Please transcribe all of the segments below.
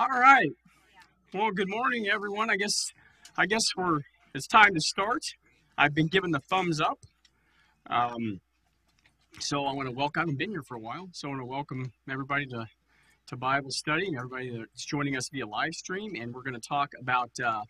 All right. Well, good morning, everyone. I guess I guess we're it's time to start. I've been given the thumbs up. Um, so I want to welcome. I haven't been here for a while, so I want to welcome everybody to to Bible study and everybody that's joining us via live stream. And we're going to talk about uh,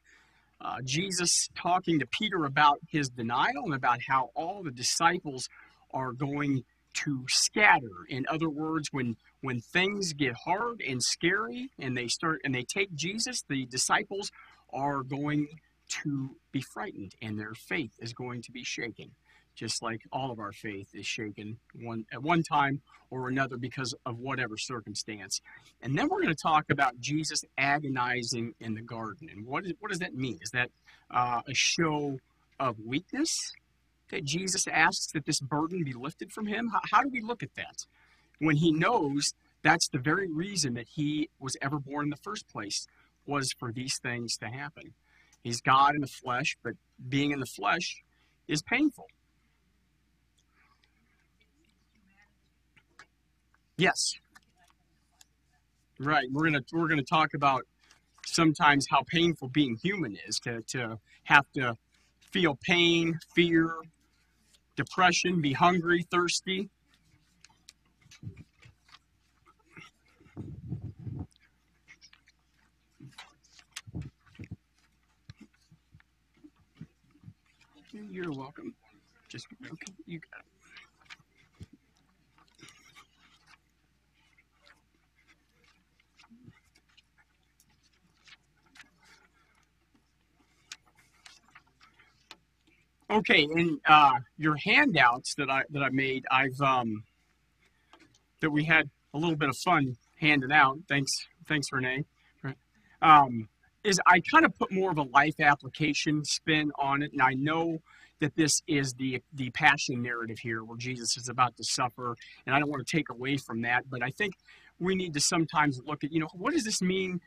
uh, Jesus talking to Peter about his denial and about how all the disciples are going to scatter. In other words, when when things get hard and scary and they start and they take Jesus, the disciples are going to be frightened and their faith is going to be shaken. Just like all of our faith is shaken one at one time or another because of whatever circumstance. And then we're going to talk about Jesus agonizing in the garden. And what, is, what does that mean? Is that uh, a show of weakness? that Jesus asks that this burden be lifted from him? How, how do we look at that when he knows that's the very reason that he was ever born in the first place was for these things to happen? He's God in the flesh, but being in the flesh is painful. Yes. Right. We're gonna we're gonna talk about sometimes how painful being human is to, to have to feel pain, fear, depression, be hungry, thirsty. You're welcome. Just okay, you got it. Okay, and uh, your handouts that I that I made, I've um, that we had a little bit of fun handing out. Thanks, thanks, Renee. Right. Um, is I kind of put more of a life application spin on it, and I know that this is the the passion narrative here, where Jesus is about to suffer, and I don't want to take away from that, but I think we need to sometimes look at, you know, what does this mean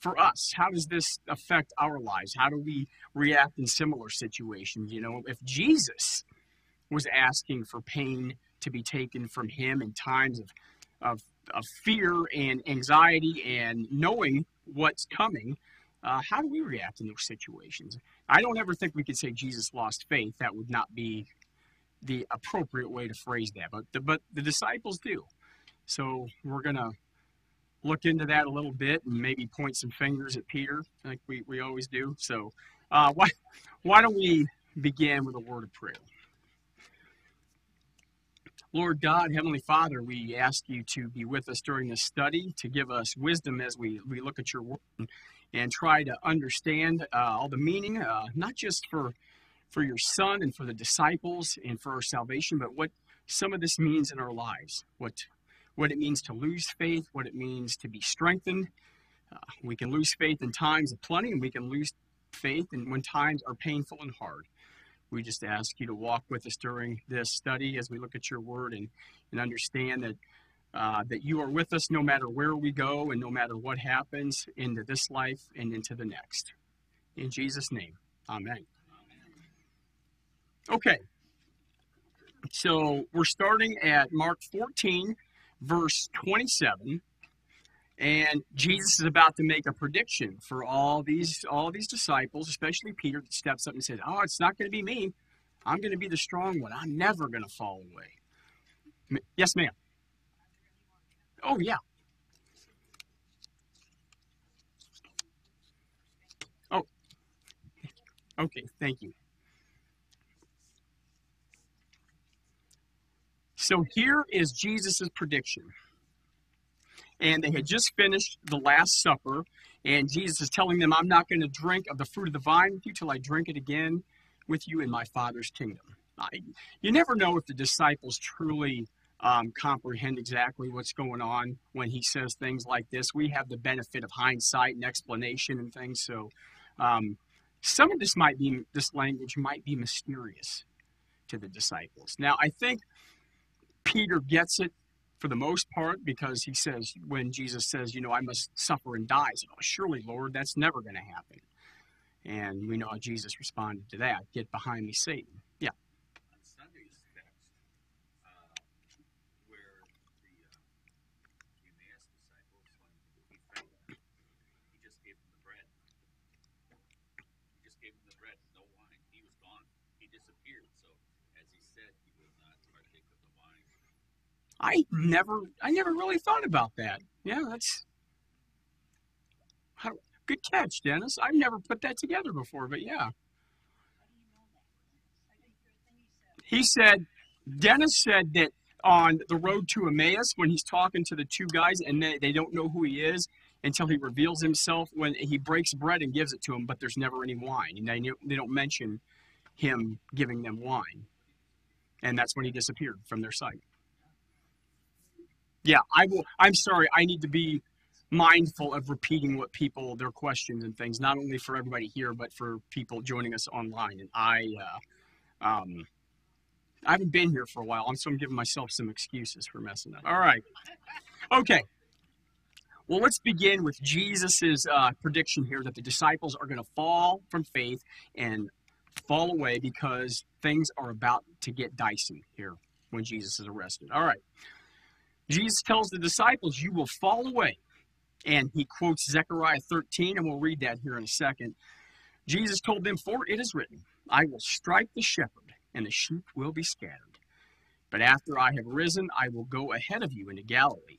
for us? How does this affect our lives? How do we react in similar situations you know? If jesus was asking for pain to be taken from him in times of, of, of fear and anxiety and knowing what's coming uh, how do we react in those situations i don't ever think we could say jesus lost faith that would not be the appropriate way to phrase that but the, but the disciples do so we're gonna look into that a little bit and maybe point some fingers at Peter, like we, we always do. So, uh, why, why don't we begin with a word of prayer? Lord God, Heavenly Father, we ask you to be with us during this study, to give us wisdom as we, we look at your word and try to understand uh, all the meaning, uh, not just for, for your son and for the disciples and for our salvation, but what some of this means in our lives, what what it means to lose faith, what it means to be strengthened. Uh, we can lose faith in times of plenty, and we can lose faith and when times are painful and hard. We just ask you to walk with us during this study as we look at your word and, and understand that uh, that you are with us no matter where we go and no matter what happens into this life and into the next. In Jesus' name, amen. Okay, so we're starting at Mark 14, verse 27 and jesus is about to make a prediction for all these all these disciples especially peter that steps up and says oh it's not going to be me. I'm going to be the strong one. I'm never going to fall away. Yes ma'am oh yeah oh okay thank you So here is Jesus' prediction. And they had just finished the Last Supper, and Jesus is telling them, I'm not going to drink of the fruit of the vine with you till I drink it again with you in my Father's kingdom. I, you never know if the disciples truly um, comprehend exactly what's going on when he says things like this. We have the benefit of hindsight and explanation and things. So um, some of this might be, this language might be mysterious to the disciples. Now, I think Peter gets it for the most part because he says, when Jesus says, you know, I must suffer and die, said, oh, surely, Lord, that's never going to happen. And we know how Jesus responded to that get behind me, Satan. I never, I never really thought about that. Yeah, that's how, good catch, Dennis. I've never put that together before, but yeah. He said, Dennis said that on the road to Emmaus, when he's talking to the two guys and they, they don't know who he is until he reveals himself, when he breaks bread and gives it to them, but there's never any wine. And they, they don't mention him giving them wine. And that's when he disappeared from their sight. Yeah, I will. I'm sorry. I need to be mindful of repeating what people their questions and things, not only for everybody here, but for people joining us online. And I, uh, um, I haven't been here for a while, so I'm giving myself some excuses for messing up. All right. Okay. Well, let's begin with Jesus's uh, prediction here that the disciples are going to fall from faith and fall away because things are about to get dicey here when Jesus is arrested. All right. Jesus tells the disciples, You will fall away. And he quotes Zechariah 13, and we'll read that here in a second. Jesus told them, For it is written, I will strike the shepherd, and the sheep will be scattered. But after I have risen, I will go ahead of you into Galilee.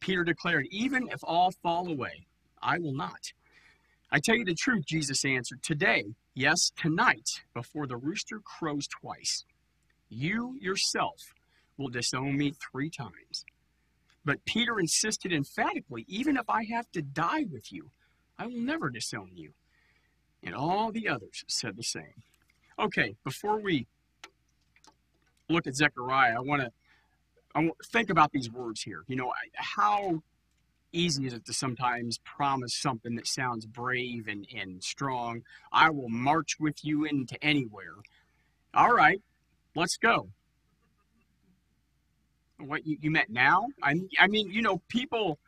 Peter declared, Even if all fall away, I will not. I tell you the truth, Jesus answered, Today, yes, tonight, before the rooster crows twice, you yourself will disown me three times. But Peter insisted emphatically, Even if I have to die with you, I will never disown you. And all the others said the same. Okay, before we look at Zechariah, I want to I want think about these words here. You know, how easy is it to sometimes promise something that sounds brave and, and strong? I will march with you into anywhere. All right, let's go. What you, you meant now? I I mean, you know, people.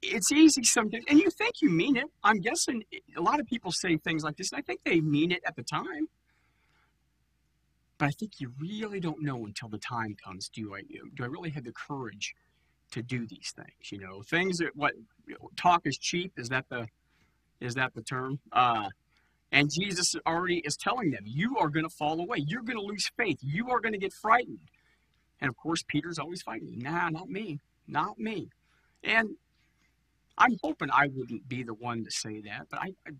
It's easy sometimes, and you think you mean it. I'm guessing a lot of people say things like this, and I think they mean it at the time. But I think you really don't know until the time comes. Do I do I really have the courage to do these things? You know, things that what talk is cheap. Is that the is that the term? Uh, and Jesus already is telling them, you are going to fall away. You're going to lose faith. You are going to get frightened. And of course, Peter's always fighting. Nah, not me. Not me. And I'm hoping I wouldn't be the one to say that, but I, I,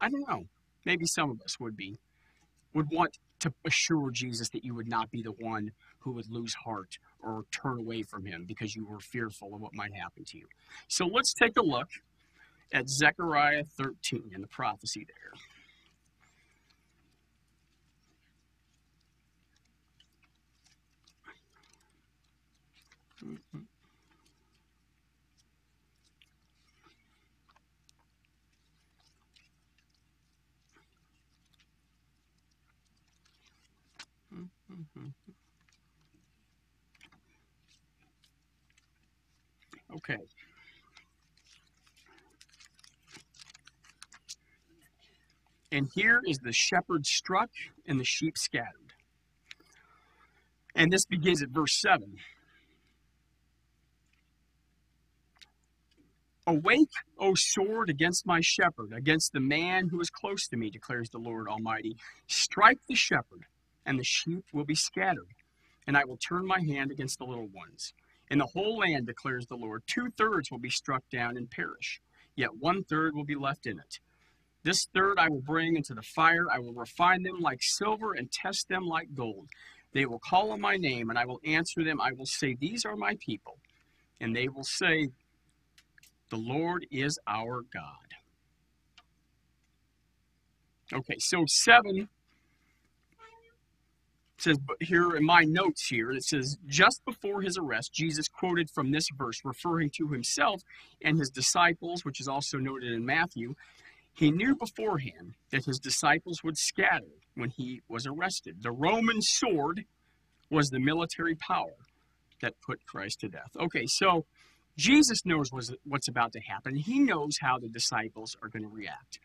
I don't know. Maybe some of us would be, would want to assure Jesus that you would not be the one who would lose heart or turn away from him because you were fearful of what might happen to you. So let's take a look at Zechariah 13 and the prophecy there. Okay. And here is the shepherd struck and the sheep scattered. And this begins at verse 7. Awake, O sword, against my shepherd, against the man who is close to me, declares the Lord Almighty. Strike the shepherd, and the sheep will be scattered, and I will turn my hand against the little ones. In the whole land, declares the Lord, two thirds will be struck down and perish, yet one third will be left in it. This third I will bring into the fire. I will refine them like silver and test them like gold. They will call on my name, and I will answer them. I will say, These are my people. And they will say, the Lord is our God. Okay, so seven says but here in my notes here it says just before his arrest jesus quoted from this verse referring to himself and his disciples which is also noted in matthew. He knew beforehand that his disciples would scatter when he was arrested. The roman sword was the military power that put christ to death. Okay so Jesus knows what's about to happen. He knows how the disciples are going to react.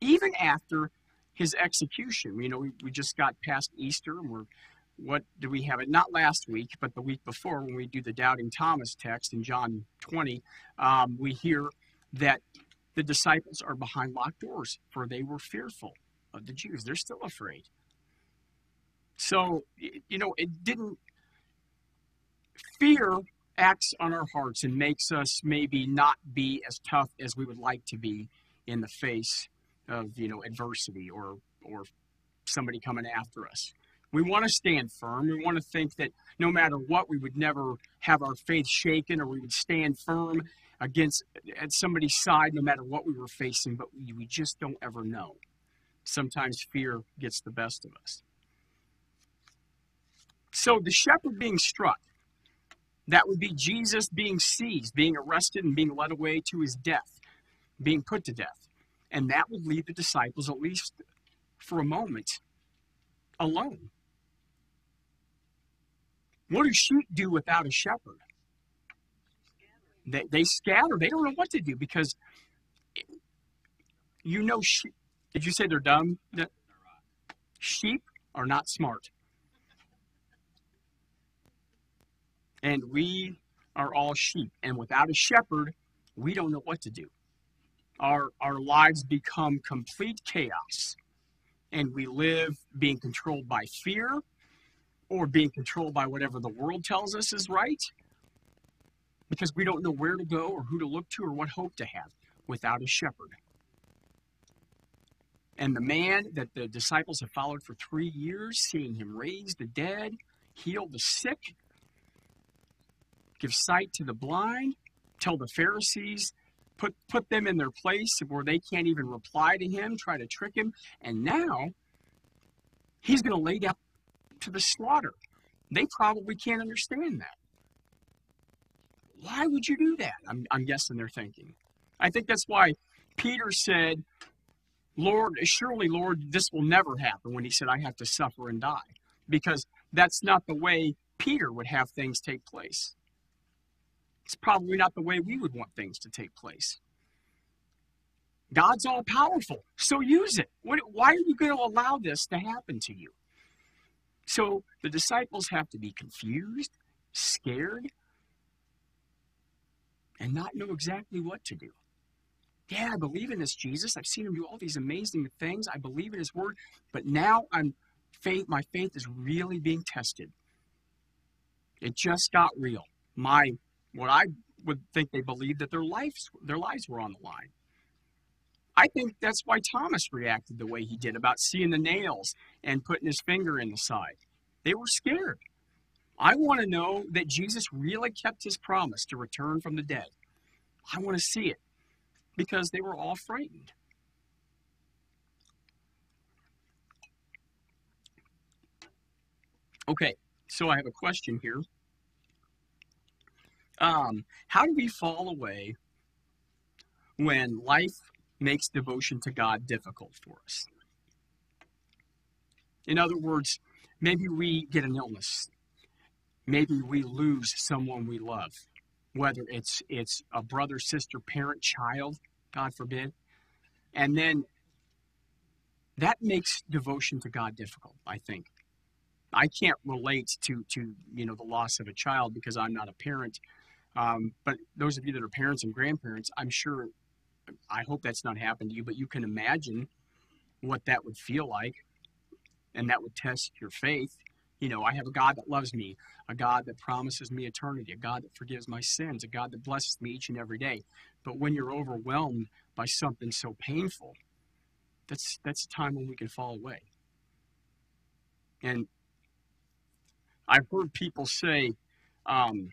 Even after his execution, you know, we, just got past Easter and we're, what do we have it? Not last week, but the week before when we do the Doubting Thomas text in John 20, um, we hear that the disciples are behind locked doors for they were fearful of the Jews. They're still afraid. So, you know, it didn't fear acts on our hearts and makes us maybe not be as tough as we would like to be in the face of you know adversity or or somebody coming after us. We want to stand firm. We want to think that no matter what, we would never have our faith shaken or we would stand firm against at somebody's side no matter what we were facing, but we, we just don't ever know. Sometimes fear gets the best of us. So the shepherd being struck, that would be Jesus being seized, being arrested, and being led away to his death, being put to death. And that would leave the disciples, at least for a moment, alone. What do sheep do without a shepherd? They, they scatter. They don't know what to do because you know sheep. Did you say they're dumb? Sheep are not smart. And we are all sheep. And without a shepherd, we don't know what to do. Our, our lives become complete chaos. And we live being controlled by fear or being controlled by whatever the world tells us is right because we don't know where to go or who to look to or what hope to have without a shepherd. And the man that the disciples have followed for three years, seeing him raise the dead, heal the sick, give sight to the blind, tell the Pharisees, put, put them in their place where they can't even reply to him, try to trick him. And now he's going to lay down to the slaughter. They probably can't understand that. Why would you do that? I'm, I'm guessing they're thinking. I think that's why Peter said, Lord, surely, Lord, this will never happen when he said, I have to suffer and die. Because that's not the way Peter would have things take place. It's probably not the way we would want things to take place. God's all powerful, so use it. why are you going to allow this to happen to you? So the disciples have to be confused, scared, and not know exactly what to do. Yeah, I believe in this Jesus. I've seen him do all these amazing things. I believe in his word, but now I'm faith my faith is really being tested. It just got real. My what I would think they believed that their lives their lives were on the line. I think that's why Thomas reacted the way he did about seeing the nails and putting his finger in the side. They were scared. I want to know that Jesus really kept his promise to return from the dead. I want to see it because they were all frightened. Okay, so I have a question here. Um, how do we fall away when life makes devotion to God difficult for us? In other words, maybe we get an illness maybe we lose someone we love, whether it's it's a brother, sister, parent, child, God forbid, and then that makes devotion to God difficult. I think I can't relate to to you know the loss of a child because I'm not a parent. Um, but those of you that are parents and grandparents, I'm sure, I hope that's not happened to you, but you can imagine what that would feel like, and that would test your faith. You know, I have a God that loves me, a God that promises me eternity, a God that forgives my sins, a God that blesses me each and every day. But when you're overwhelmed by something so painful, that's that's a time when we can fall away. And I've heard people say, um,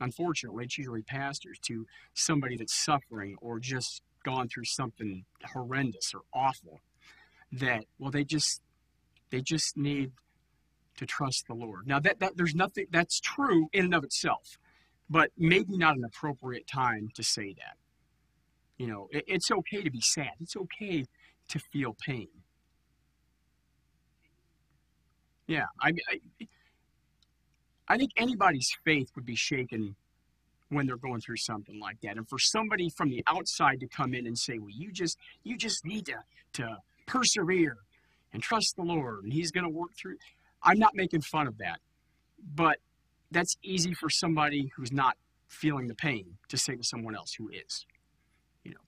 unfortunately, it's usually pastors to somebody that's suffering or just gone through something horrendous or awful, that well, they just they just need to trust the Lord. Now that, that there's nothing that's true in and of itself, but maybe not an appropriate time to say that. You know, it, it's okay to be sad. It's okay to feel pain. Yeah, I, I I think anybody's faith would be shaken when they're going through something like that. And for somebody from the outside to come in and say, "Well, you just you just need to to persevere and trust the Lord, and He's going to work through. I'm not making fun of that, but that's easy for somebody who's not feeling the pain to say to someone else who is. You know,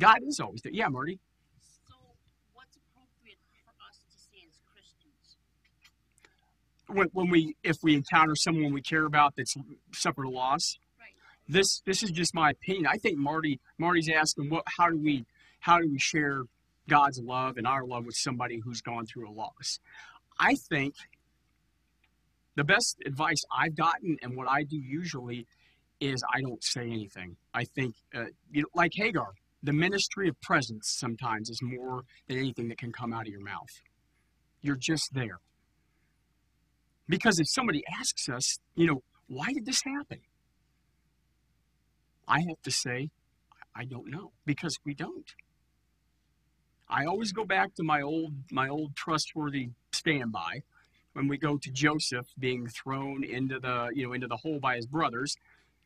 God is always there. Yeah, Marty. So, what's appropriate for us to say as Christians? When, when we if we encounter someone we care about that's suffered a loss. Right. This this is just my opinion. I think Marty Marty's asking what how do we how do we share God's love and our love with somebody who's gone through a loss. I think the best advice I've gotten and what I do usually is I don't say anything. I think, uh, you know, like Hagar, the ministry of presence sometimes is more than anything that can come out of your mouth. You're just there. Because if somebody asks us, you know, why did this happen? I have to say, I don't know because we don't. I always go back to my old my old trustworthy standby when we go to Joseph being thrown into the you know into the hole by his brothers.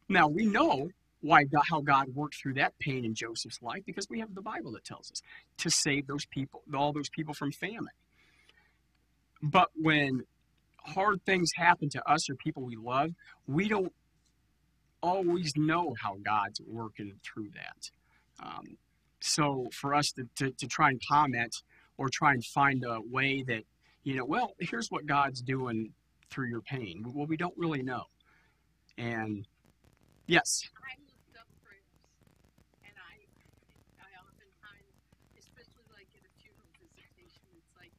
Now we know why God, how God worked through that pain in Joseph's life because we have the Bible that tells us to save those people all those people from famine. But when hard things happen to us or people we love, we don't always know how God's working through that. Um, so for us to, to, to try and comment or try and find a way that, you know, well, here's what God's doing through your pain. Well, we don't really know. And yes. I looked up prayers, and I, I oftentimes, especially like at a funeral visitation, it's like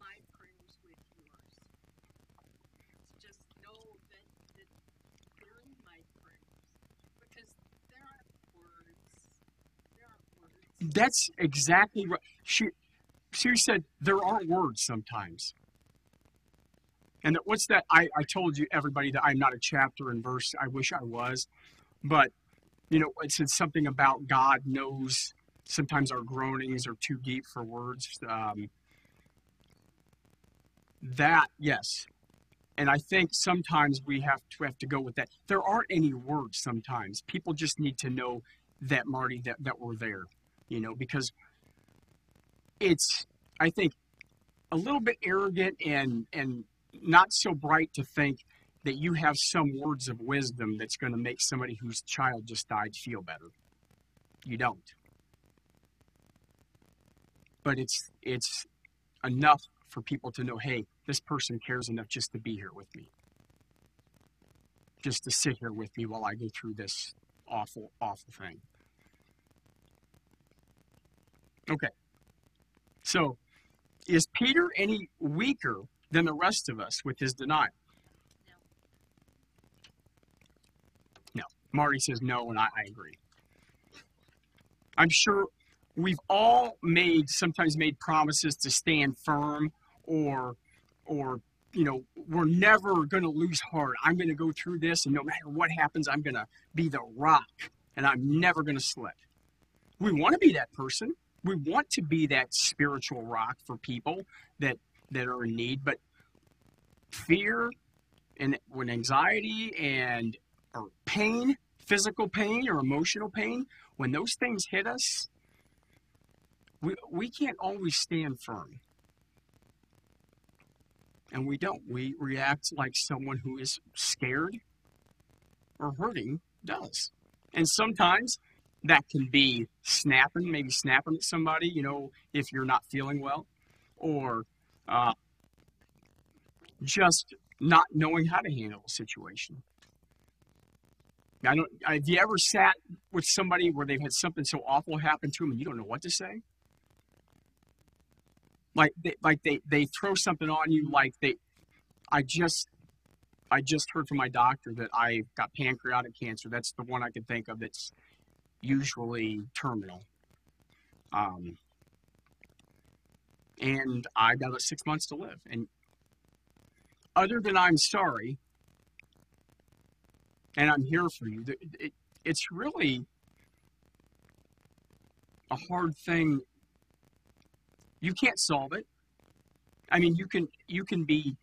my prayers with yours. It's just know that, that they're in my prayers because there aren't words. There aren't words. That's exactly right. She, she said there aren't words sometimes. And that- what's that? I, I told you, everybody, that I'm not a chapter and verse. I wish I was. But, you know, it said something about God knows sometimes our groanings are too deep for words. Um, that, yes. And I think sometimes we have to have to go with that. There aren't any words sometimes. People just need to know that, Marty, that, that we're there, you know, because it's I think a little bit arrogant and and not so bright to think that you have some words of wisdom that's going to make somebody whose child just died feel better. You don't. But it's it's enough for people to know, hey, this person cares enough just to be here with me. Just to sit here with me while I go through this awful, awful thing. Okay. So, is Peter any weaker than the rest of us with his denial? No. Marty says no, and I, I agree. I'm sure we've all made sometimes made promises to stand firm or or you know we're never going to lose heart i'm going to go through this and no matter what happens i'm going to be the rock and i'm never going to slip we want to be that person we want to be that spiritual rock for people that that are in need but fear and when anxiety and or pain physical pain or emotional pain when those things hit us we, we can't always stand firm. And we don't. We react like someone who is scared or hurting does. And sometimes that can be snapping, maybe snapping at somebody, you know, if you're not feeling well, or uh, just not knowing how to handle a situation. I don't. Have you ever sat with somebody where they've had something so awful happen to them and you don't know what to say? Like, they, like they they throw something on you. Like they, I just, I just heard from my doctor that I got pancreatic cancer. That's the one I can think of. That's usually terminal. Um, and I got six months to live. And other than I'm sorry, and I'm here for you, it, it's really a hard thing. You can't solve it. I mean, you can you can be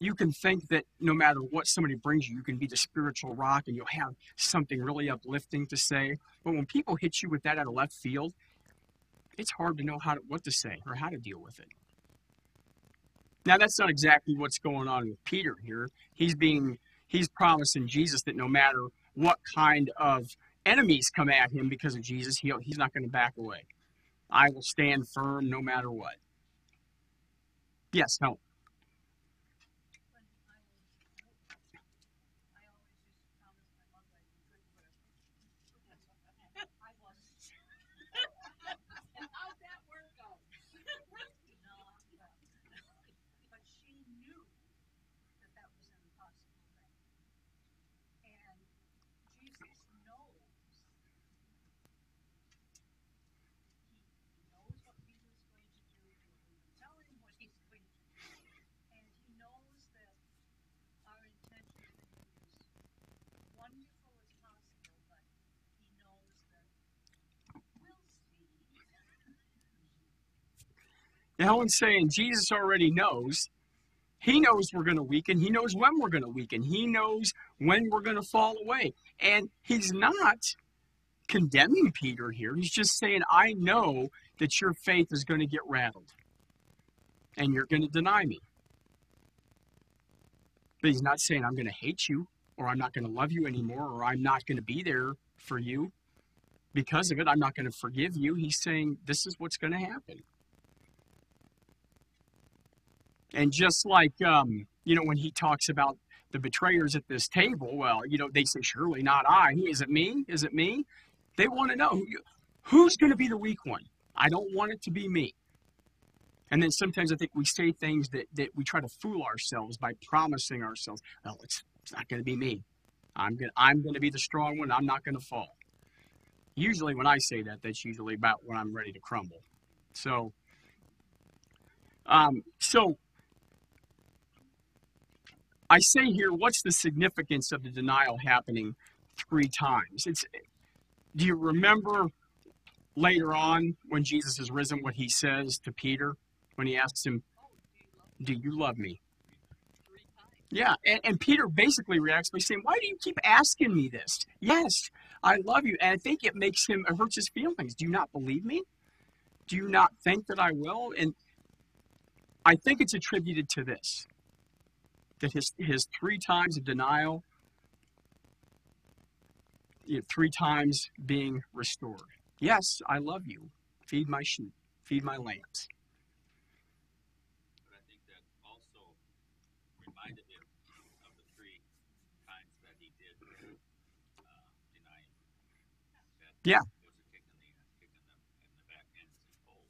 you can think that no matter what somebody brings you, you can be the spiritual rock and you'll have something really uplifting to say. But when people hit you with that out of left field, it's hard to know how to, what to say or how to deal with it. Now that's not exactly what's going on with Peter here. He's being he's promising Jesus that no matter what kind of enemies come at him because of Jesus, he he's not going to back away. I will stand firm no matter what. Yes, no. knows. He knows what Peter is going to do, and he will tell him what he's going to do. And he knows that our intention with him is wonderful as possible, but he knows that we'll see. Helen's saying Jesus already knows. He knows we're going to weaken. He knows when we're going to weaken. He knows when we're going to fall away. And he's not condemning Peter here. He's just saying, I know that your faith is going to get rattled and you're going to deny me. But he's not saying, I'm going to hate you or I'm not going to love you anymore or I'm not going to be there for you because of it. I'm not going to forgive you. He's saying, this is what's going to happen. And just like, um, you know, when he talks about the betrayers at this table, well, you know, they say, surely not I. Is it me? Is it me? They want to know who's going to be the weak one. I don't want it to be me. And then sometimes I think we say things that, that we try to fool ourselves by promising ourselves, well, it's, it's not going to be me. I'm going I'm going to be the strong one. I'm not going to fall. Usually when I say that, that's usually about when I'm ready to crumble. So, um, so I say here, what's the significance of the denial happening three times? It's do you remember later on when Jesus is risen what he says to Peter when he asks him, Do you love me? Yeah, and, and Peter basically reacts by saying, Why do you keep asking me this? Yes, I love you. And I think it makes him, it hurts his feelings. Do you not believe me? Do you not think that I will? And I think it's attributed to this that his, his three times of denial, you know, three times being restored. Yes, I love you. Feed my sheep, feed my lambs. But I think that also reminded him of the three times that he did uh, deny him. That Yeah. was a kick in the kick in the, in the back end. Says, "Oh,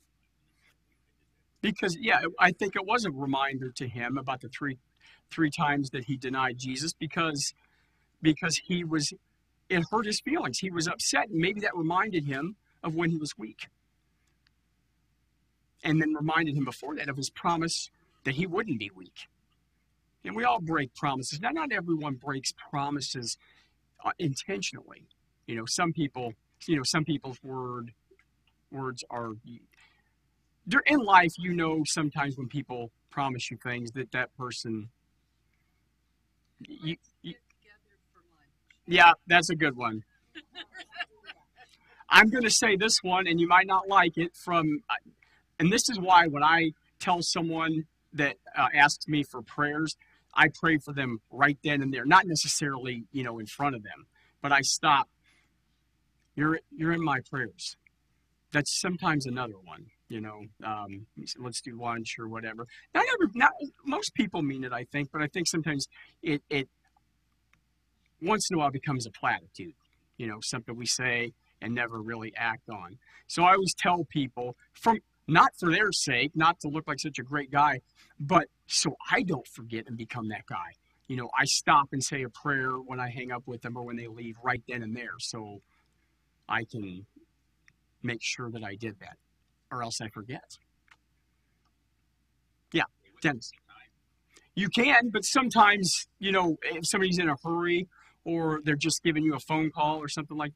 my goodness, I did that." because yeah i think it was a reminder to him about the three three times that he denied jesus because because he was it hurt his feelings. He was upset and maybe that reminded him of when he was weak. And then reminded him before that of his promise that he wouldn't be weak. And we all break promises. Now not everyone breaks promises uh, intentionally. You know some people you know some people's word words are there in life you know sometimes when people promise you things that that person you, you, get together for lunch. yeah that's a good one. I'm going to say this one and you might not like it from and this is why when i tell someone that uh, asks me for prayers i pray for them right then and there not necessarily you know in front of them but i stop. You're you're in my prayers. That's sometimes another one you know um, let's do lunch or whatever. Not every not most people mean it i think but i think sometimes it it once in a while becomes a platitude you know something we say and never really act on. So i always tell people from not for their sake not to look like such a great guy but so i don't forget and become that guy. You know i stop and say a prayer when i hang up with them or when they leave right then and there so i can make sure that i did that or else I forget. Yeah, Dennis. You can, but sometimes, you know, if somebody's in a hurry or they're just giving you a phone call or something like.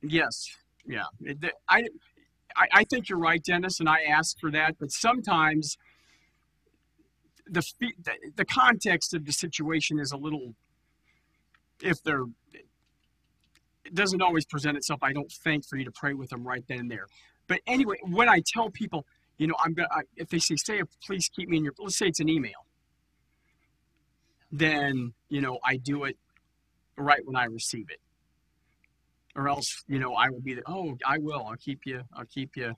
Yes, yeah. I, I, think you're right, Dennis, and I ask for that. But sometimes the the context of the situation is a little, if they're, it doesn't always present itself. I don't think for you to pray with them right then and there. But anyway, when I tell people, you know, I'm gonna, I, if they say, say, please keep me in your, let's say it's an email, then you know I do it right when I receive it. Or else you know I will be the oh I will I'll keep you I'll keep you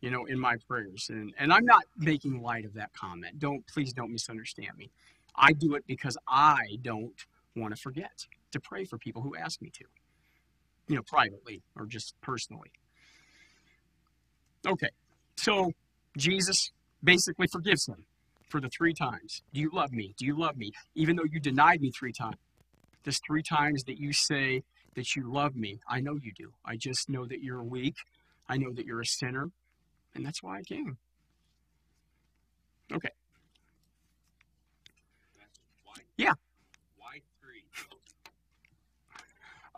you know in my prayers. And and I'm not making light of that comment. Don't please don't misunderstand me. I do it because I don't want to forget to pray for people who ask me to you know privately or just personally okay so Jesus basically forgives him for the three times. Do you love me? Do you love me? Even though you denied me three times. This three times that you say that you love me, I know you do. I just know that you're weak. I know that you're a sinner. And that's why I came. Okay. Yeah. Why three?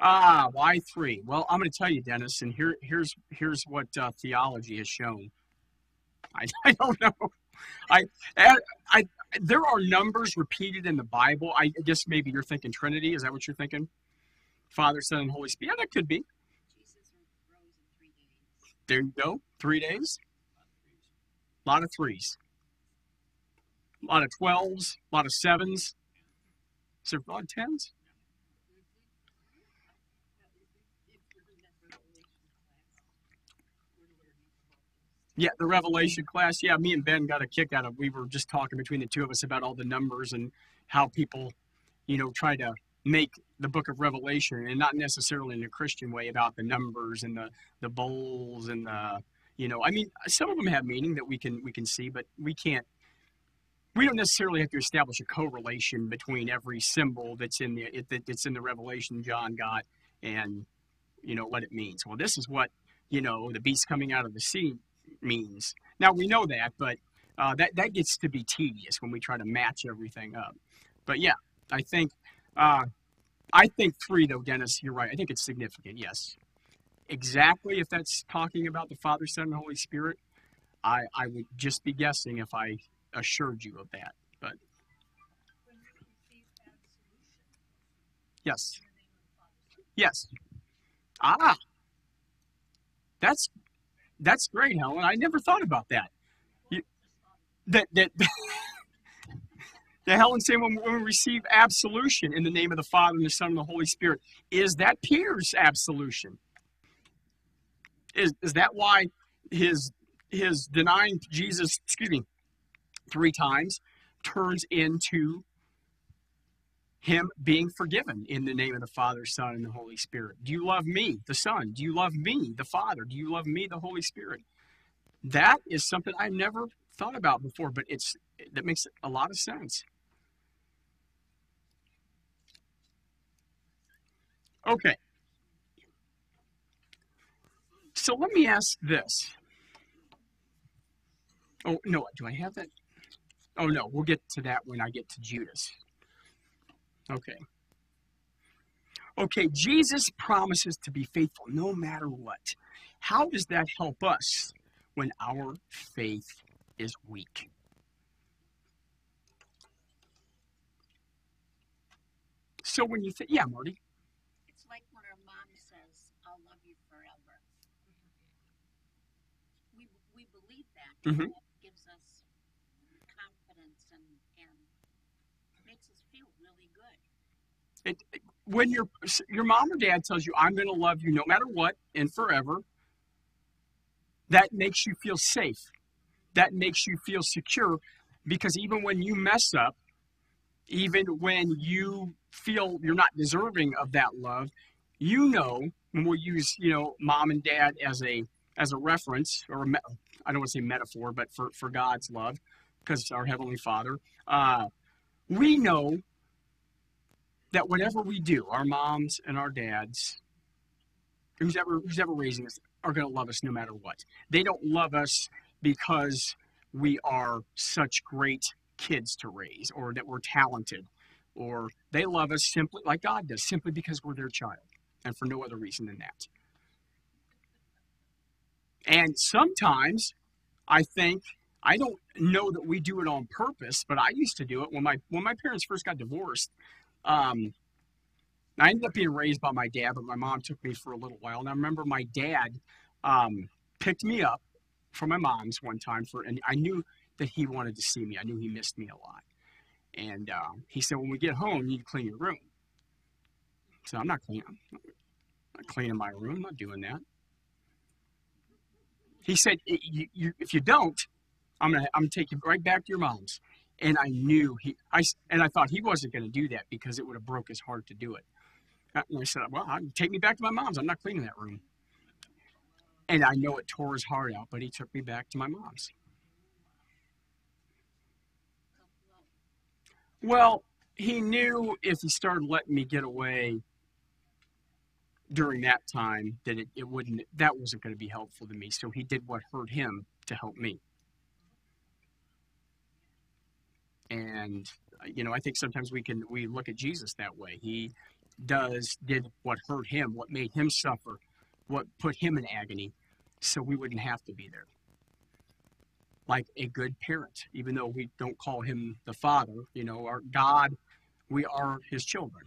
Ah, why three? Well, I'm going to tell you, Dennis, and here, here's here's what uh, theology has shown. I, I don't know. I, I, I there are numbers repeated in the Bible. I guess maybe you're thinking Trinity. Is that what you're thinking? Father, Son, and Holy Spirit. Yeah, that could be. There you go. Three days. A lot of threes. A lot of twelves. A lot of sevens. Is there a lot of tens? Yeah, the Revelation class. Yeah, me and Ben got a kick out of. We were just talking between the two of us about all the numbers and how people, you know, try to make the book of Revelation and not necessarily in a Christian way about the numbers and the the bowls and the, you know, I mean, some of them have meaning that we can we can see, but we can't. We don't necessarily have to establish a correlation between every symbol that's in the it, that- that's in the Revelation John got and, you know, what it means. Well, this is what you know the beast coming out of the sea means. Now we know that, but uh, that that gets to be tedious when we try to match everything up. But yeah, I think uh, I think three though, Dennis. You're right. I think it's significant. Yes, exactly. If that's talking about the Father, Son, and Holy Spirit, I I would just be guessing if I assured you of that. But yes, yes. Ah, that's that's great, Helen. I never thought about that. You, that that that Helen saying when, when we receive absolution in the name of the Father and the Son and the Holy Spirit, is that Peter's absolution? Is is that why his his denying Jesus, excuse me, three times turns into him being forgiven in the name of the Father, Son, and the Holy Spirit. Do you love me, the Son? Do you love me, the Father? Do you love me, the Holy Spirit? That is something I never thought about before, but it's that makes a lot of sense. Okay. So let me ask this. Oh, no, do I have that? Oh, no, we'll get to that when I get to Judas. Okay. Okay, Jesus promises to be faithful no matter what. How does that help us when our faith is weak? So when you think, yeah, Marty, It's like when our mom says, I'll love you forever. We, we believe that. Mhm. and That gives us confidence and, and makes us feel really good. It, when your your mom or dad tells you, "I'm going to love you no matter what and forever," that makes you feel safe. That makes you feel secure, because even when you mess up, even when you feel you're not deserving of that love, you know, and we'll use you know mom and dad as a as a reference or a me- I don't want to say metaphor, but for for God's love, because our heavenly Father, uh, we know that whatever we do, our moms and our dads, who's ever who's ever raising us, are going to love us no matter what. They don't love us because we are such great kids to raise or that we're talented or they love us simply like God does, simply because we're their child and for no other reason than that. And sometimes I think I don't know that we do it on purpose, but I used to do it when my when my parents first got divorced. Um, I ended up being raised by my dad, but my mom took me for a little while. And I remember my dad um, picked me up from my mom's one time for, and I knew that he wanted to see me. I knew he missed me a lot. And uh, he said, when we get home, you need to clean your room. So I'm not cleaning. I'm not cleaning my room. I'm not doing that. He said, if you don't, I'm gonna I'm gonna take you right back to your mom's. And I knew he I and I thought he wasn't gonna do that because it would have broke his heart to do it. And I said, well, take me back to my mom's. I'm not cleaning that room. And I know it tore his heart out, but he took me back to my mom's. Well, he knew if he started letting me get away during that time that it, it wouldn't that wasn't going to be helpful to me so he did what hurt him to help me and uh, you know i think sometimes we can we look at jesus that way he does did what hurt him what made him suffer what put him in agony so we wouldn't have to be there like a good parent even though we don't call him the father you know our god we are his children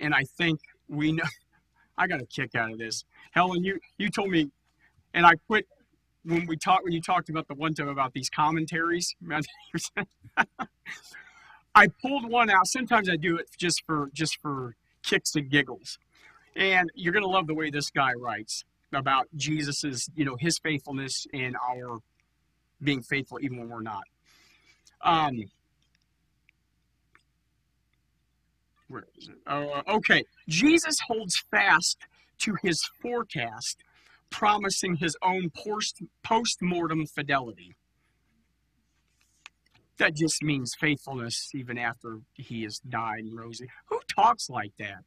and I think we know. I got a kick out of this. Helen, you you told me, and I quit when we talked when you talked about the one time about these commentaries. I pulled one out. Sometimes I do it just for just for kicks and giggles, and you're gonna love the way this guy writes about Jesus's you know his faithfulness and our being faithful even when we're not. Um, where is it? Uh, okay. Jesus holds fast to his forecast, promising his own post mortem fidelity. That just means faithfulness even after he has died and rose. Who talks like that?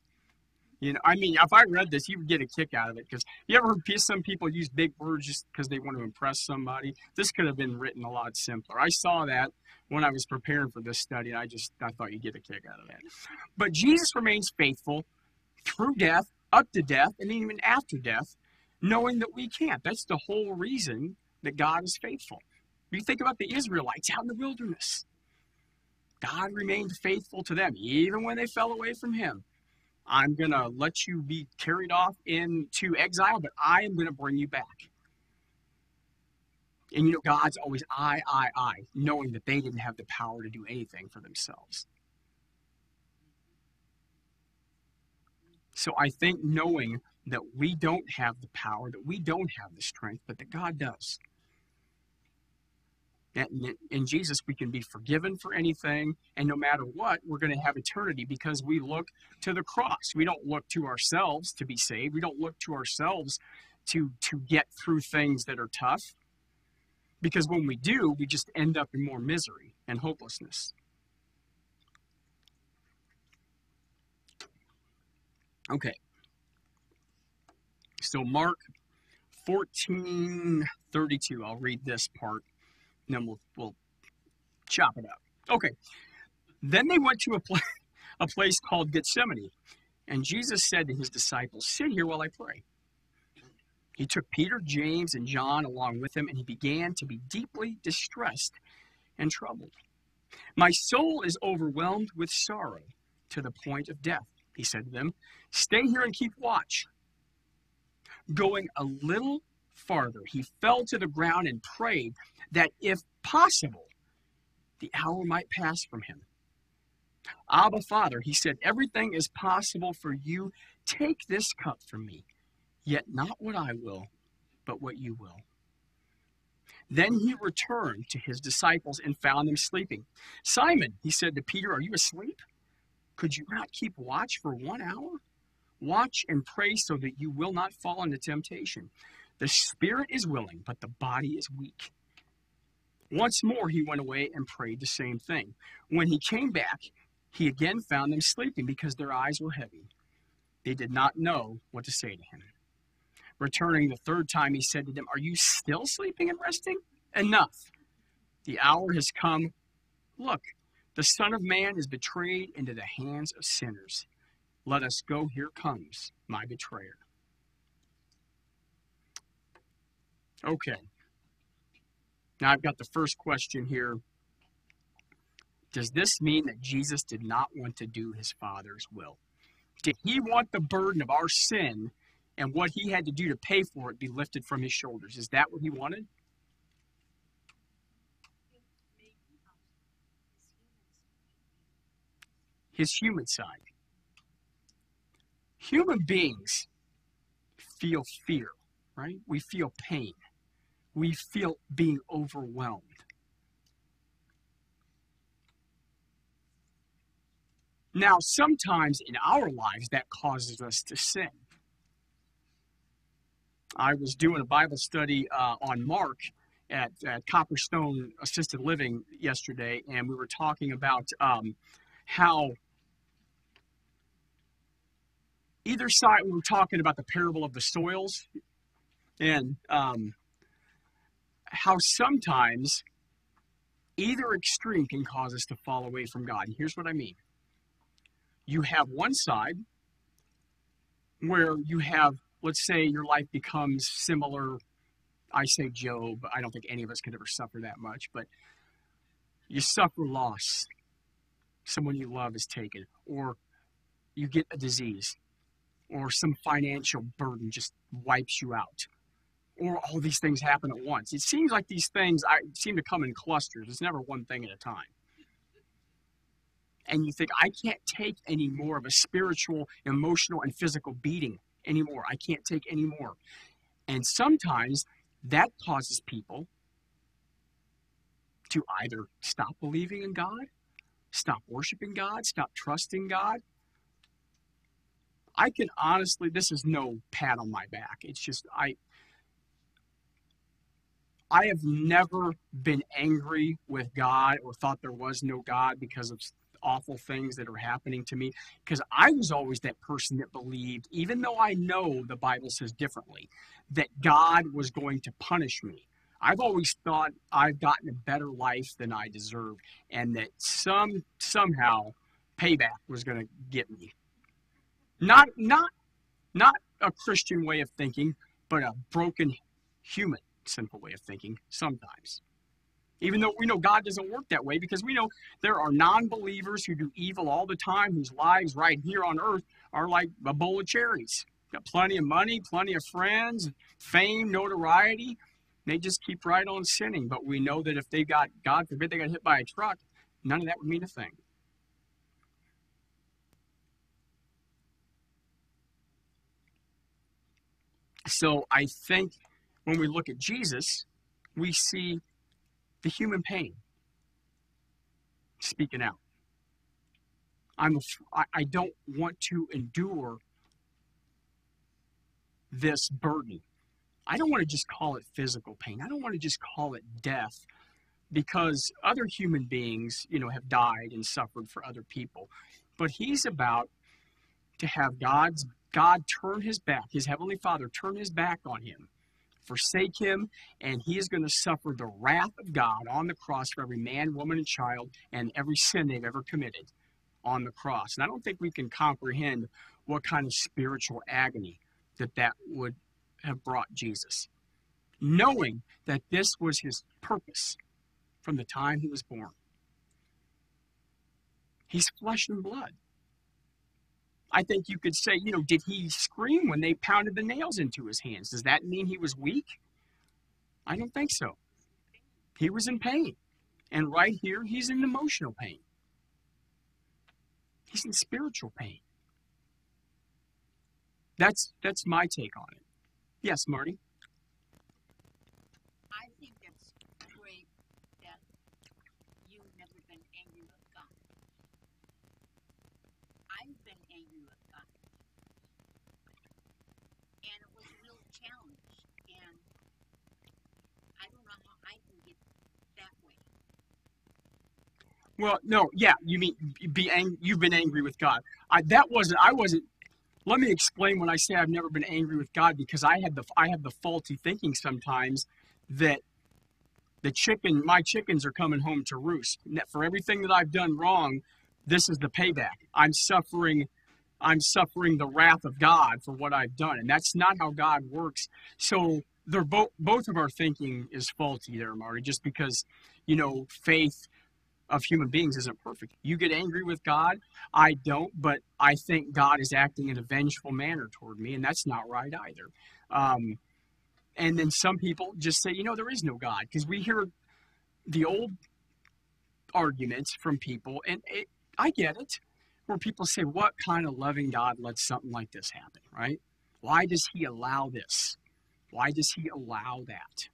You know, I mean, if I read this, you would get a kick out of it because you ever heard some people use big words just because they want to impress somebody? This could have been written a lot simpler. I saw that when I was preparing for this study, and I just I thought you'd get a kick out of that. But Jesus remains faithful through death, up to death, and even after death, knowing that we can't. That's the whole reason that God is faithful. You think about the Israelites out in the wilderness. God remained faithful to them, even when they fell away from Him. I'm going to let you be carried off into exile, but I am going to bring you back. And you know, God's always I, I, I, knowing that they didn't have the power to do anything for themselves. So I think knowing that we don't have the power, that we don't have the strength, but that God does. And in Jesus, we can be forgiven for anything, and no matter what, we're going to have eternity because we look to the cross. We don't look to ourselves to be saved. We don't look to ourselves to to get through things that are tough. Because when we do, we just end up in more misery and hopelessness. Okay. So Mark 14:32. I'll read this part and then we'll, we'll chop it up. Okay. Then they went to a, a place called Gethsemane, and Jesus said to his disciples, Sit here while I pray. He took Peter, James, and John along with him, and he began to be deeply distressed and troubled. My soul is overwhelmed with sorrow to the point of death, he said to them. Stay here and keep watch. Going a little farther, he fell to the ground and prayed that if possible, the hour might pass from him. Abba, Father, he said, everything is possible for you. Take this cup from me, yet not what I will, but what you will. Then he returned to his disciples and found them sleeping. Simon, he said to Peter, Are you asleep? Could you not keep watch for one hour? Watch and pray so that you will not fall into temptation. The spirit is willing, but the body is weak. Once more he went away and prayed the same thing. When he came back, he again found them sleeping because their eyes were heavy. They did not know what to say to him. Returning the third time, he said to them, Are you still sleeping and resting? Enough. The hour has come. Look, the Son of Man is betrayed into the hands of sinners. Let us go. Here comes my betrayer. Okay. Now I've got the first question here. Does this mean that Jesus did not want to do his Father's will? Did he want the burden of our sin and what he had to do to pay for it be lifted from his shoulders? Is that what he wanted? His human side. Human beings feel fear, right? We feel pain we feel being overwhelmed. Now, sometimes in our lives, that causes us to sin. I was doing a Bible study uh, on Mark, at, at Copperstone Assisted Living yesterday, and we were talking about um, how either side, we were talking about the parable of the soils and um, how sometimes either extreme can cause us to fall away from God. And here's what I mean you have one side where you have, let's say, your life becomes similar. I say Job. I don't think any of us could ever suffer that much, but you suffer loss. Someone you love is taken, or you get a disease, or some financial burden just wipes you out, or all these things happen at once. It seems like these things I, seem to come in clusters. It's never one thing at a time and you think, I can't take any more of a spiritual, emotional, and physical beating anymore. I can't take any more. And sometimes that causes people to either stop believing in God, stop worshiping God, stop trusting God. I can honestly, this is no pat on my back. It's just, I. I have never been angry with God or thought there was no God because of awful things that are happening to me because I was always that person that believed, even though I know the Bible says differently, that God was going to punish me. I've always thought I've gotten a better life than I deserve, and that some somehow payback was going to get me. Not not not a Christian way of thinking, but a broken human sinful way of thinking sometimes. Even though we know God doesn't work that way because we know there are non believers who do evil all the time, whose lives right here on earth are like a bowl of cherries. Got plenty of money, plenty of friends, fame, notoriety. They just keep right on sinning. But we know that if they got, God forbid, they got hit by a truck, none of that would mean a thing. So I think when we look at Jesus, we see the human pain speaking out. I'm I don't want to endure this burden. I don't want to just call it physical pain. I don't want to just call it death because other human beings, you know, have died and suffered for other people. But he's about to have God's God turn his back, his heavenly Father turn his back on him forsake him, and he is going to suffer the wrath of God on the cross for every man, woman, and child, and every sin they've ever committed on the cross. And I don't think we can comprehend what kind of spiritual agony that that would have brought Jesus. Knowing that this was his purpose from the time he was born. He's flesh and blood. I think you could say, you know, did he scream when they pounded the nails into his hands? Does that mean he was weak? I don't think so. He was in pain. And right here, he's in emotional pain. He's in spiritual pain. That's that's my take on it. Yes, Marty. Well, no, yeah, you mean be ang- you've been angry with God. I, that wasn't. I wasn't. Let me explain when I say I've never been angry with God because I had the I have the faulty thinking sometimes that the chicken my chickens are coming home to roost. For everything that I've done wrong, this is the payback. I'm suffering. I'm suffering the wrath of God for what I've done, and that's not how God works. So they're both both of our thinking is faulty there, Marty. Just because you know faith of human beings isn't perfect. You get angry with God. I don't, but I think God is acting in a vengeful manner toward me, and that's not right either. Um, and then some people just say, you know, there is no God, because we hear the old arguments from people, and it, I get it, where people say, what kind of loving God lets something like this happen, right? Why does he allow this? Why does he allow that?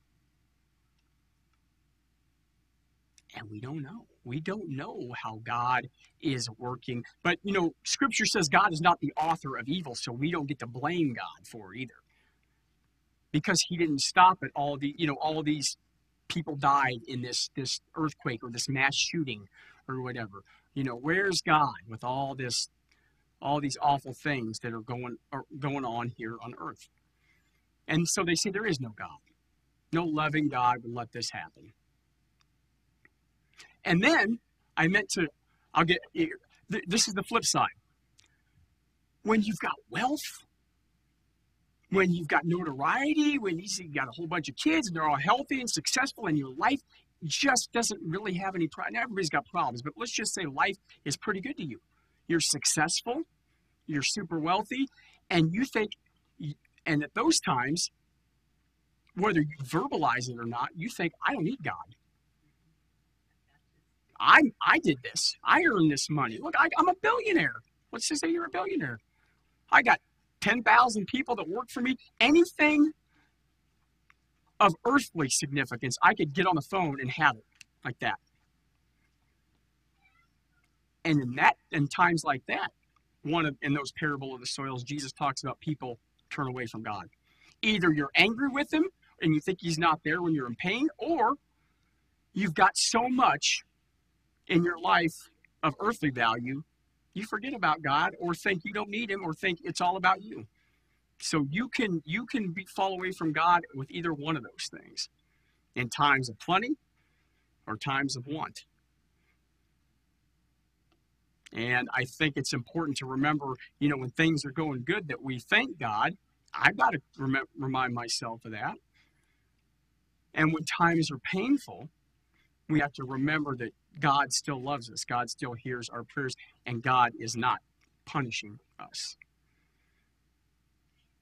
And we don't know. We don't know how God is working. But, you know, Scripture says God is not the author of evil, so we don't get to blame God for either. Because he didn't stop it. all the, you know, all these people died in this this earthquake or this mass shooting or whatever. You know, where's God with all this all these awful things that are going are going on here on earth? And so they say there is no God. No loving God would let this happen. And then I meant to I'll get this is the flip side. When you've got wealth, when you've got notoriety, when you've got a whole bunch of kids and they're all healthy and successful, and your life just doesn't really have any problems. Everybody's got problems, but let's just say life is pretty good to you. You're successful, you're super wealthy, and you think, and at those times, whether you verbalize it or not, you think, I don't need God. I I did this. I earned this money. Look, I, I'm a billionaire. Let's just say you're a billionaire. I got 10,000 people that work for me. Anything of earthly significance, I could get on the phone and have it like that. And in that, in times like that, one of in those parable of the soils, Jesus talks about people turn away from God. Either you're angry with him and you think he's not there when you're in pain, or you've got so much in your life of earthly value, you forget about God or think you don't need him or think it's all about you. So you can you can be, fall away from God with either one of those things in times of plenty or times of want. And I think it's important to remember, you know, when things are going good, that we thank God. I've got to rem- remind myself of that. And when times are painful, we have to remember that God still loves us, God still hears our prayers, and God is not punishing us.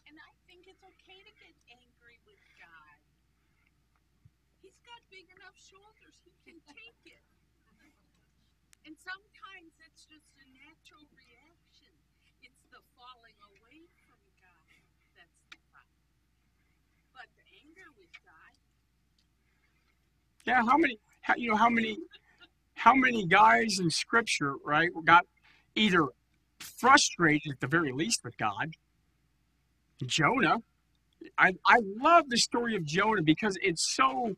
And I think it's okay to get angry with God. He's got big enough shoulders, he can take it. And sometimes it's just a natural reaction. It's the falling away from God that's the problem. But the anger with God. Yeah, how many how, you know how many how many guys in scripture right got either frustrated at the very least with god? Jonah. I i love the story of jonah because it's so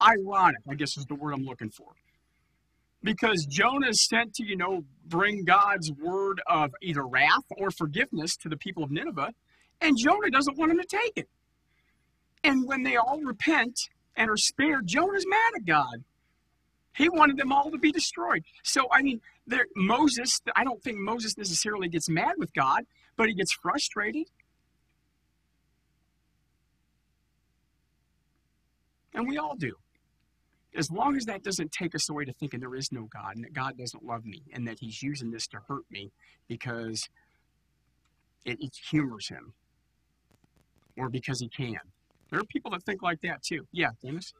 ironic i guess is the word i'm looking for. Because jonah is sent to you know bring god's word of either wrath or forgiveness to the people of nineveh and jonah doesn't want him to take it. And when they all repent and are spared, Jonah's mad at God. He wanted them all to be destroyed. So, I mean, there, Moses, I don't think Moses necessarily gets mad with God, but he gets frustrated. And we all do. As long as that doesn't take us away to thinking there is no God and that God doesn't love me and that he's using this to hurt me because it, it humors him or because he can. There are people that think like that too. Yeah, Dennis.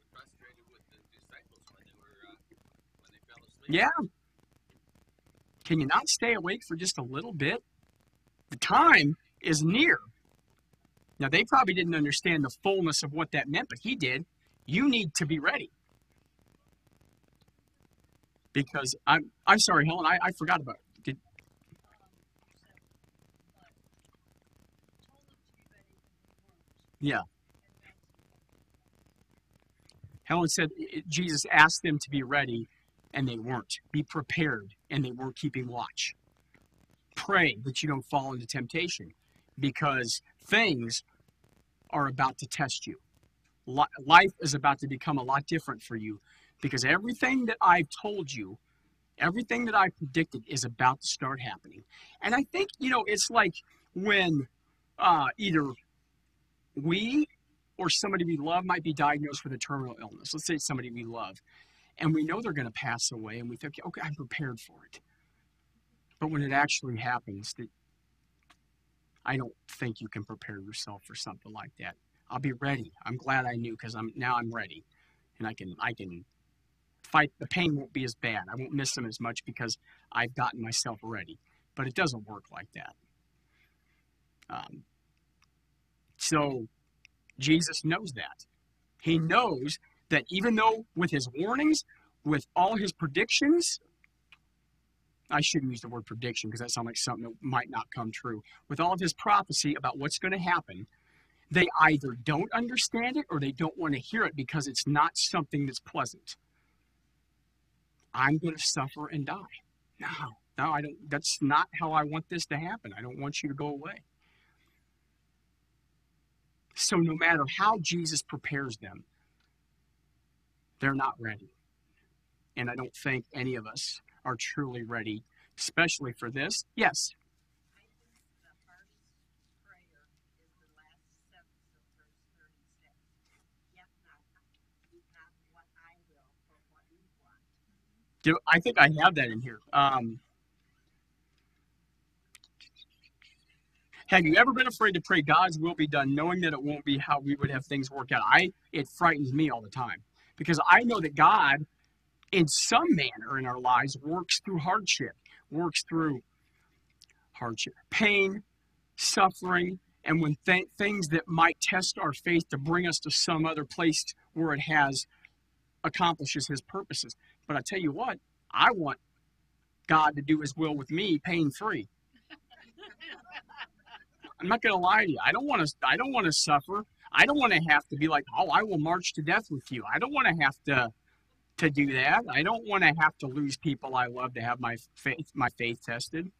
Yeah. Can you not stay awake for just a little bit? The time is near. Now, they probably didn't understand the fullness of what that meant, but he did. You need to be ready. Because I'm, I'm sorry, Helen, I, I forgot about it. Did, yeah. Helen said Jesus asked them to be ready, and they weren't. Be prepared, and they weren't keeping watch. Pray that you don't fall into temptation because things are about to test you. Life is about to become a lot different for you because everything that I've told you, everything that I predicted is about to start happening. And I think, you know, it's like when uh, either we or somebody we love might be diagnosed with a terminal illness. Let's say somebody we love, and we know they're going to pass away, and we think, okay, I'm prepared for it. But when it actually happens, that I don't think you can prepare yourself for something like that. I'll be ready. I'm glad I knew because I'm now I'm ready, and I can I can fight. The pain won't be as bad. I won't miss them as much because I've gotten myself ready. But it doesn't work like that. Um, so Jesus knows that. He knows that even though with his warnings, with all his predictions, I shouldn't use the word prediction because that sounds like something that might not come true. With all of his prophecy about what's going to happen, they either don't understand it or they don't want to hear it because it's not something that's pleasant. I'm going to suffer and die. No, no, I don't. That's not how I want this to happen. I don't want you to go away. So, no matter how Jesus prepares them, they're not ready. And I don't think any of us are truly ready, especially for this. Yes, I think the hardest prayer is the last sentence of verse thirty-six. Yet not, not what I will, but what you want. do I think I have that in here. Um, have you ever been afraid to pray God's will be done, knowing that it won't be how we would have things work out? I it frightens me all the time because I know that God, in some manner in our lives, works through hardship, works through hardship, pain, suffering, and when th- things that might test our faith to bring us to some other place where it has accomplishes His purposes. But I tell you what, I want God to do His will with me, pain free. I'm not going to lie to you. I don't want to. I don't want to suffer. I don't want to have to be like, oh, I will march to death with you. I don't want to have to to do that. I don't want to have to lose people I love to have my faith my faith tested.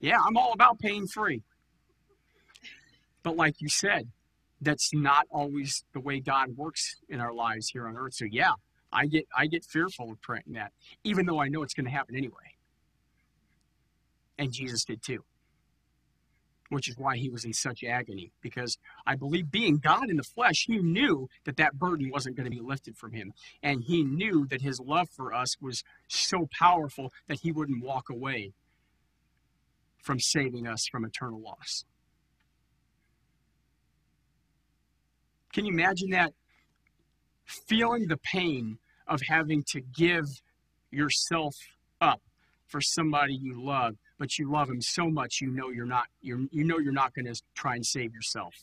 Yeah, I'm all about pain free. But like you said, that's not always the way God works in our lives here on earth. So yeah, I get I get fearful of praying that, even though I know it's going to happen anyway. And Jesus did too. Which is why he was in such agony, because I believe being God in the flesh, he knew that that burden wasn't going to be lifted from him. And he knew that his love for us was so powerful that he wouldn't walk away from saving us from eternal loss. Can you imagine that? Feeling the pain of having to give yourself up for somebody you love, but you love him so much you know you're not you're, you know you're not going to try and save yourself.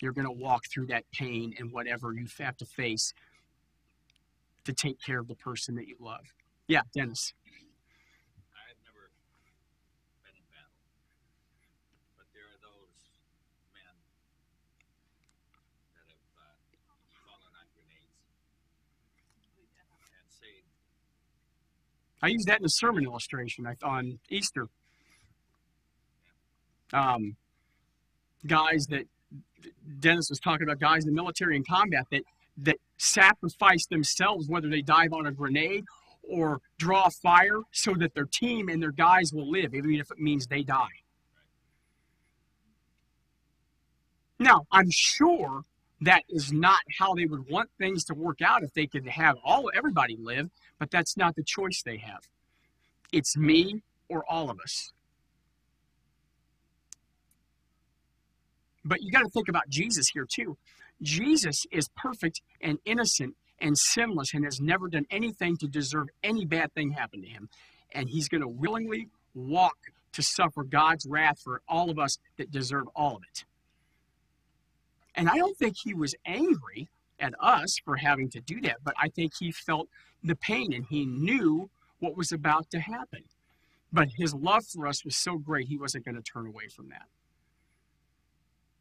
You're going to walk through that pain and whatever you have to face to take care of the person that you love. Yeah, Dennis. I've never been in battle, but there are those men that have uh, fallen on grenades and saved I used that in a sermon illustration on Easter. Um, guys that Dennis was talking about, guys in the military and combat that that sacrifice themselves, whether they dive on a grenade or draw fire, so that their team and their guys will live, even if it means they die. Now, I'm sure that is not how they would want things to work out if they could have all everybody live but that's not the choice they have. It's me or all of us. But you got to think about Jesus here too. Jesus is perfect and innocent and sinless and has never done anything to deserve any bad thing happen to him. And he's going to willingly walk to suffer God's wrath for all of us that deserve all of it. And I don't think he was angry at us for having to do that, but I think he felt the pain and he knew what was about to happen. But his love for us was so great, he wasn't going to turn away from that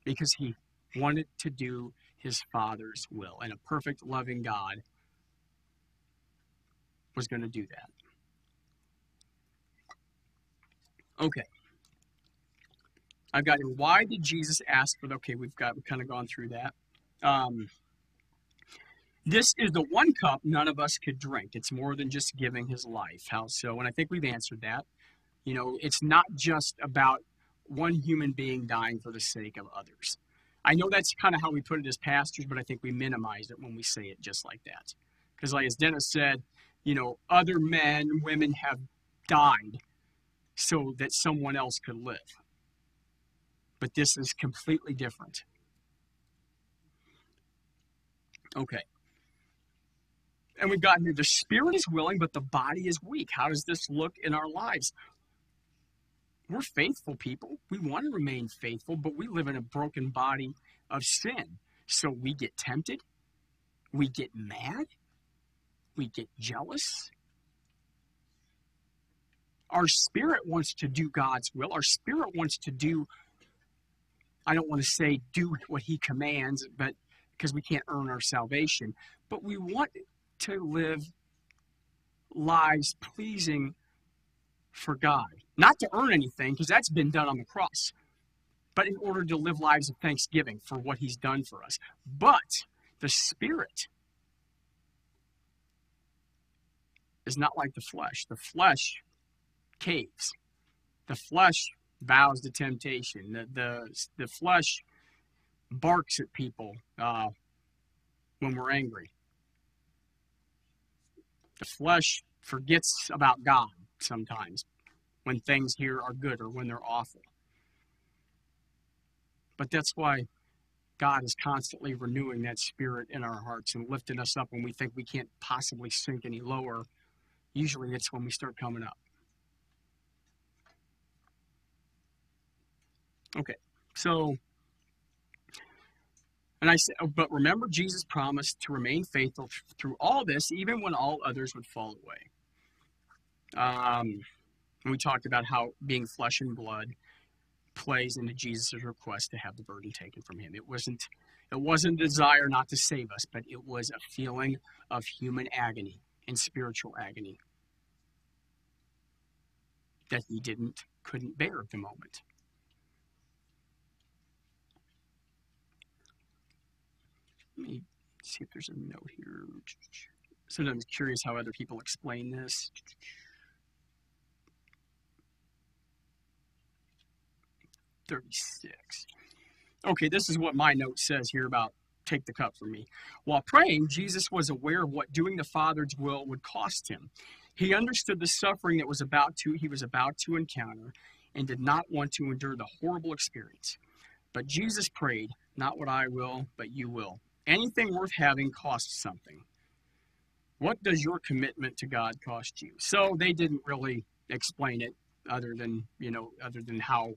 because he wanted to do his Father's will. And a perfect, loving God was going to do that. Okay. I've got. Why did Jesus ask for? Okay, we've got we've kind of gone through that. Um, this is the one cup none of us could drink. It's more than just giving his life. How so? And I think we've answered that. You know, it's not just about one human being dying for the sake of others. I know that's kind of how we put it as pastors, but I think we minimize it when we say it just like that. Because, like as Dennis said, you know, other men, women have died so that someone else could live. But this is completely different. Okay. And we've got here the spirit is willing, but the body is weak. How does this look in our lives? We're faithful people. We want to remain faithful, but we live in a broken body of sin. So we get tempted, we get mad, we get jealous. Our spirit wants to do God's will, our spirit wants to do I don't want to say do what he commands, but because we can't earn our salvation, but we want to live lives pleasing for God. Not to earn anything, because that's been done on the cross, but in order to live lives of thanksgiving for what he's done for us. But the Spirit is not like the flesh. The flesh caves. The flesh bows to temptation. The the, the flesh barks at people uh, when we're angry. The flesh forgets about God sometimes when things here are good or when they're awful. But that's why God is constantly renewing that spirit in our hearts and lifting us up when we think we can't possibly sink any lower. Usually it's when we start coming up. Okay, so, and I said, oh, but remember, Jesus promised to remain faithful through all this, even when all others would fall away. Um, we talked about how being flesh and blood plays into Jesus' request to have the burden taken from him. It wasn't it wasn't a desire not to save us, but it was a feeling of human agony and spiritual agony that he didn't couldn't bear at the moment. Let me see if there's a note here. Sometimes curious how other people explain this. Thirty-six. Okay, this is what my note says here about take the cup from me. While praying, Jesus was aware of what doing the Father's will would cost him. He understood the suffering that was about to he was about to encounter and did not want to endure the horrible experience. But Jesus prayed, not what I will, but you will. Anything worth having costs something. What does your commitment to God cost you? So they didn't really explain it other than, you know, other than how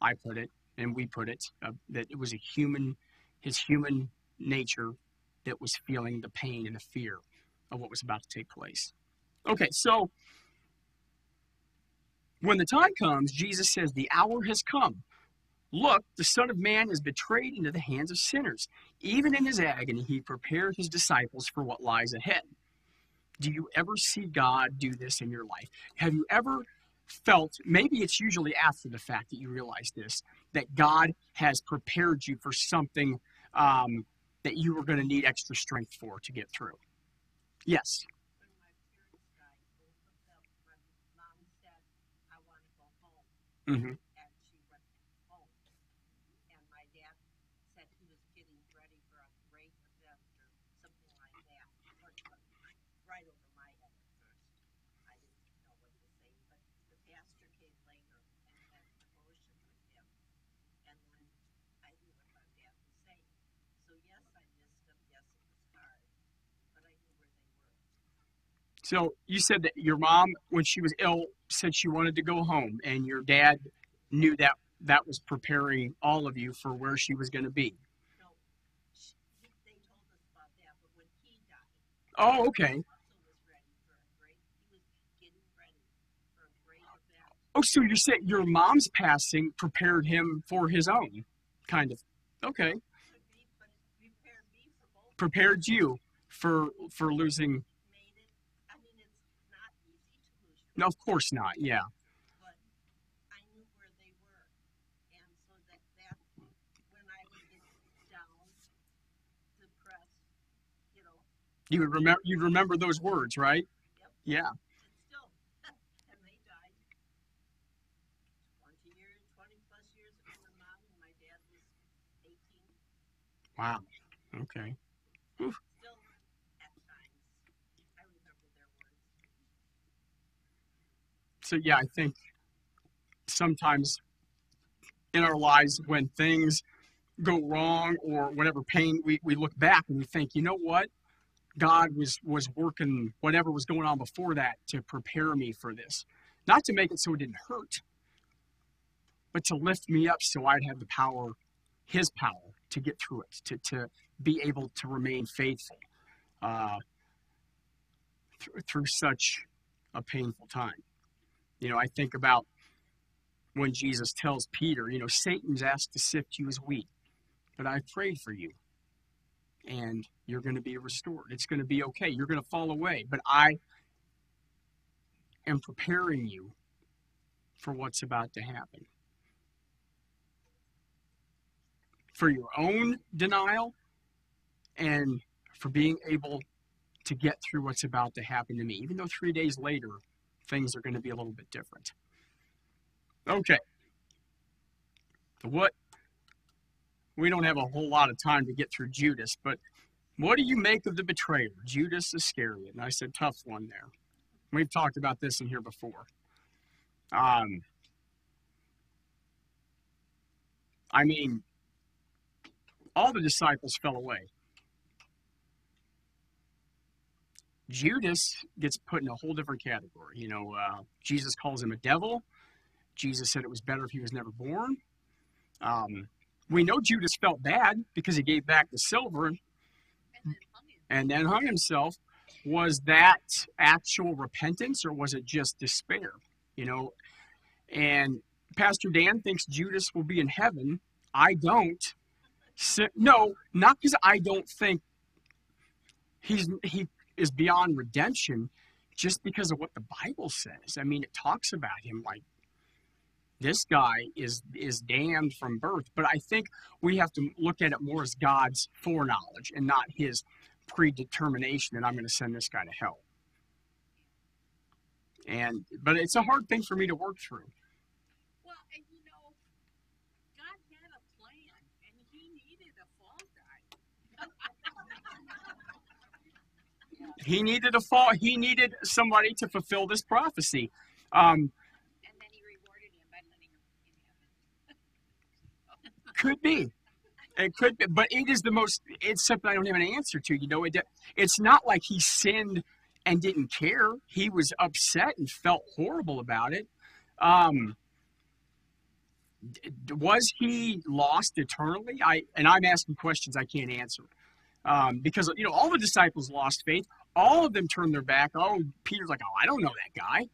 I put it and we put it, uh, that it was a human, his human nature that was feeling the pain and the fear of what was about to take place. Okay, so when the time comes, Jesus says, The hour has come. Look, the Son of Man is betrayed into the hands of sinners. Even in his agony, he prepared his disciples for what lies ahead. Do you ever see God do this in your life? Have you ever felt, maybe it's usually after the fact that you realize this, that God has prepared you for something um, that you were going to need extra strength for to get through? Yes. when my parents died, both of them, my mom said, I want to go home. Mm-hmm. And she went home. And my dad said he was getting ready for a great event or something like that. Of course, it went right over my head at first. I didn't know what he was saying, but the pastor came later and had devotion with him. And then I knew what my dad was saying. So yes, I missed him. Yes, it was hard. But I knew where they were. So you said that your mom, when she was ill, said she wanted to go home, and your dad knew that that was preparing all of you for where she was going to be. No, sh he, they told us about that, but when he died, Oh, okay. also was ready for a great, he was getting ready for a great event. Oh, so you're saying your mom's passing prepared him for his own, kind of. Okay, Could be, but it prepared me for both. prepared you for for losing. Made it, I mean, it's not easy to lose your No, of course not. Yeah. but I knew where they were. And so that, that, when I would get down, depressed, you know, You would remember. You remember those words, right? Yep. Yeah. still, and they died twenty years, twenty plus years ago, my mom and my dad was eighteen. Wow. Okay. Still, at times, I remember their words. So yeah, I think sometimes in our lives when things go wrong or whatever pain, we, we look back and we think, you know what? God was was working whatever was going on before that to prepare me for this. Not to make it so it didn't hurt, but to lift me up so I'd have the power, his power, to get through it, to, to be able to remain faithful uh, through, through such a painful time. You know, I think about when Jesus tells Peter, you know, Satan's asked to sift you as wheat, but I prayed for you. And you're going to be restored. It's going to be okay. You're going to fall away, but I am preparing you for what's about to happen. For your own denial and for being able to get through what's about to happen to me, even though three days later things are going to be a little bit different. Okay. The what? We don't have a whole lot of time to get through Judas, but what do you make of the betrayer, Judas Iscariot? And I said, tough one there. We've talked about this in here before. Um, I mean, all the disciples fell away. Judas gets put in a whole different category. You know, uh, Jesus calls him a devil. Jesus said it was better if he was never born. Um, we know Judas felt bad because he gave back the silver And then hung and then hung himself. Was that actual repentance or was it just despair? You know, and Pastor Dan thinks Judas will be in heaven. I don't. So, no, not because I don't think he's he is beyond redemption, just because of what the Bible says. I mean, it talks about him like this guy is is damned from birth. But I think we have to look at it more as God's foreknowledge and not his predetermination that I'm going to send this guy to hell. And but it's a hard thing for me to work through. Well, and you know, God had a plan, and He needed a fall guy. He needed a fall. He needed somebody to fulfill this prophecy. Um, And then He rewarded him by letting him could be. It could be, but it is the most. It's something I don't have an answer to. You know, it. It's not like he sinned and didn't care. He was upset and felt horrible about it. Um, was he lost eternally? I and I'm asking questions I can't answer um, because you know all the disciples lost faith. All of them turned their back. Oh, Peter's like, oh, I don't know that guy.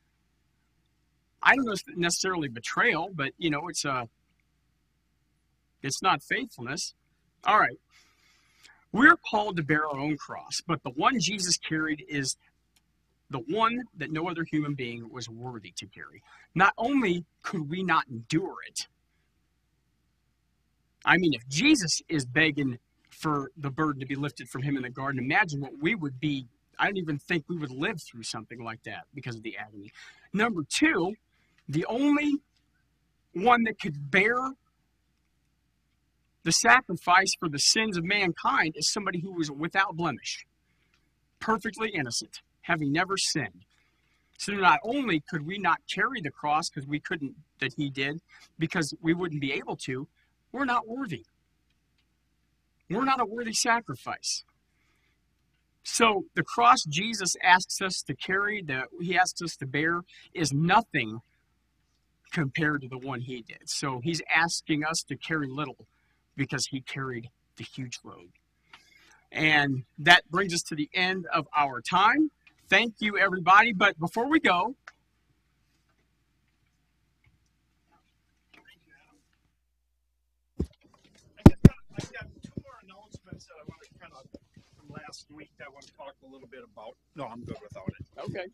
I don't know necessarily betrayal, but you know, it's a it's not faithfulness. All right. We're called to bear our own cross, but the one Jesus carried is the one that no other human being was worthy to carry. Not only could we not endure it, I mean, if Jesus is begging for the burden to be lifted from him in the garden, imagine what we would be. I don't even think we would live through something like that because of the agony. Number two, the only one that could bear the sacrifice for the sins of mankind is somebody who was without blemish, perfectly innocent, having never sinned. So not only could we not carry the cross because we couldn't, that he did, because we wouldn't be able to, we're not worthy. We're not a worthy sacrifice. So the cross Jesus asks us to carry, that he asks us to bear, is nothing compared to the one he did. So he's asking us to carry little because he carried the huge load. And that brings us to the end of our time. Thank you, everybody. But before we go, I just got, I've got two more announcements that I want to kind of from last week I want to talk a little bit about. No, I'm good without it. Okay.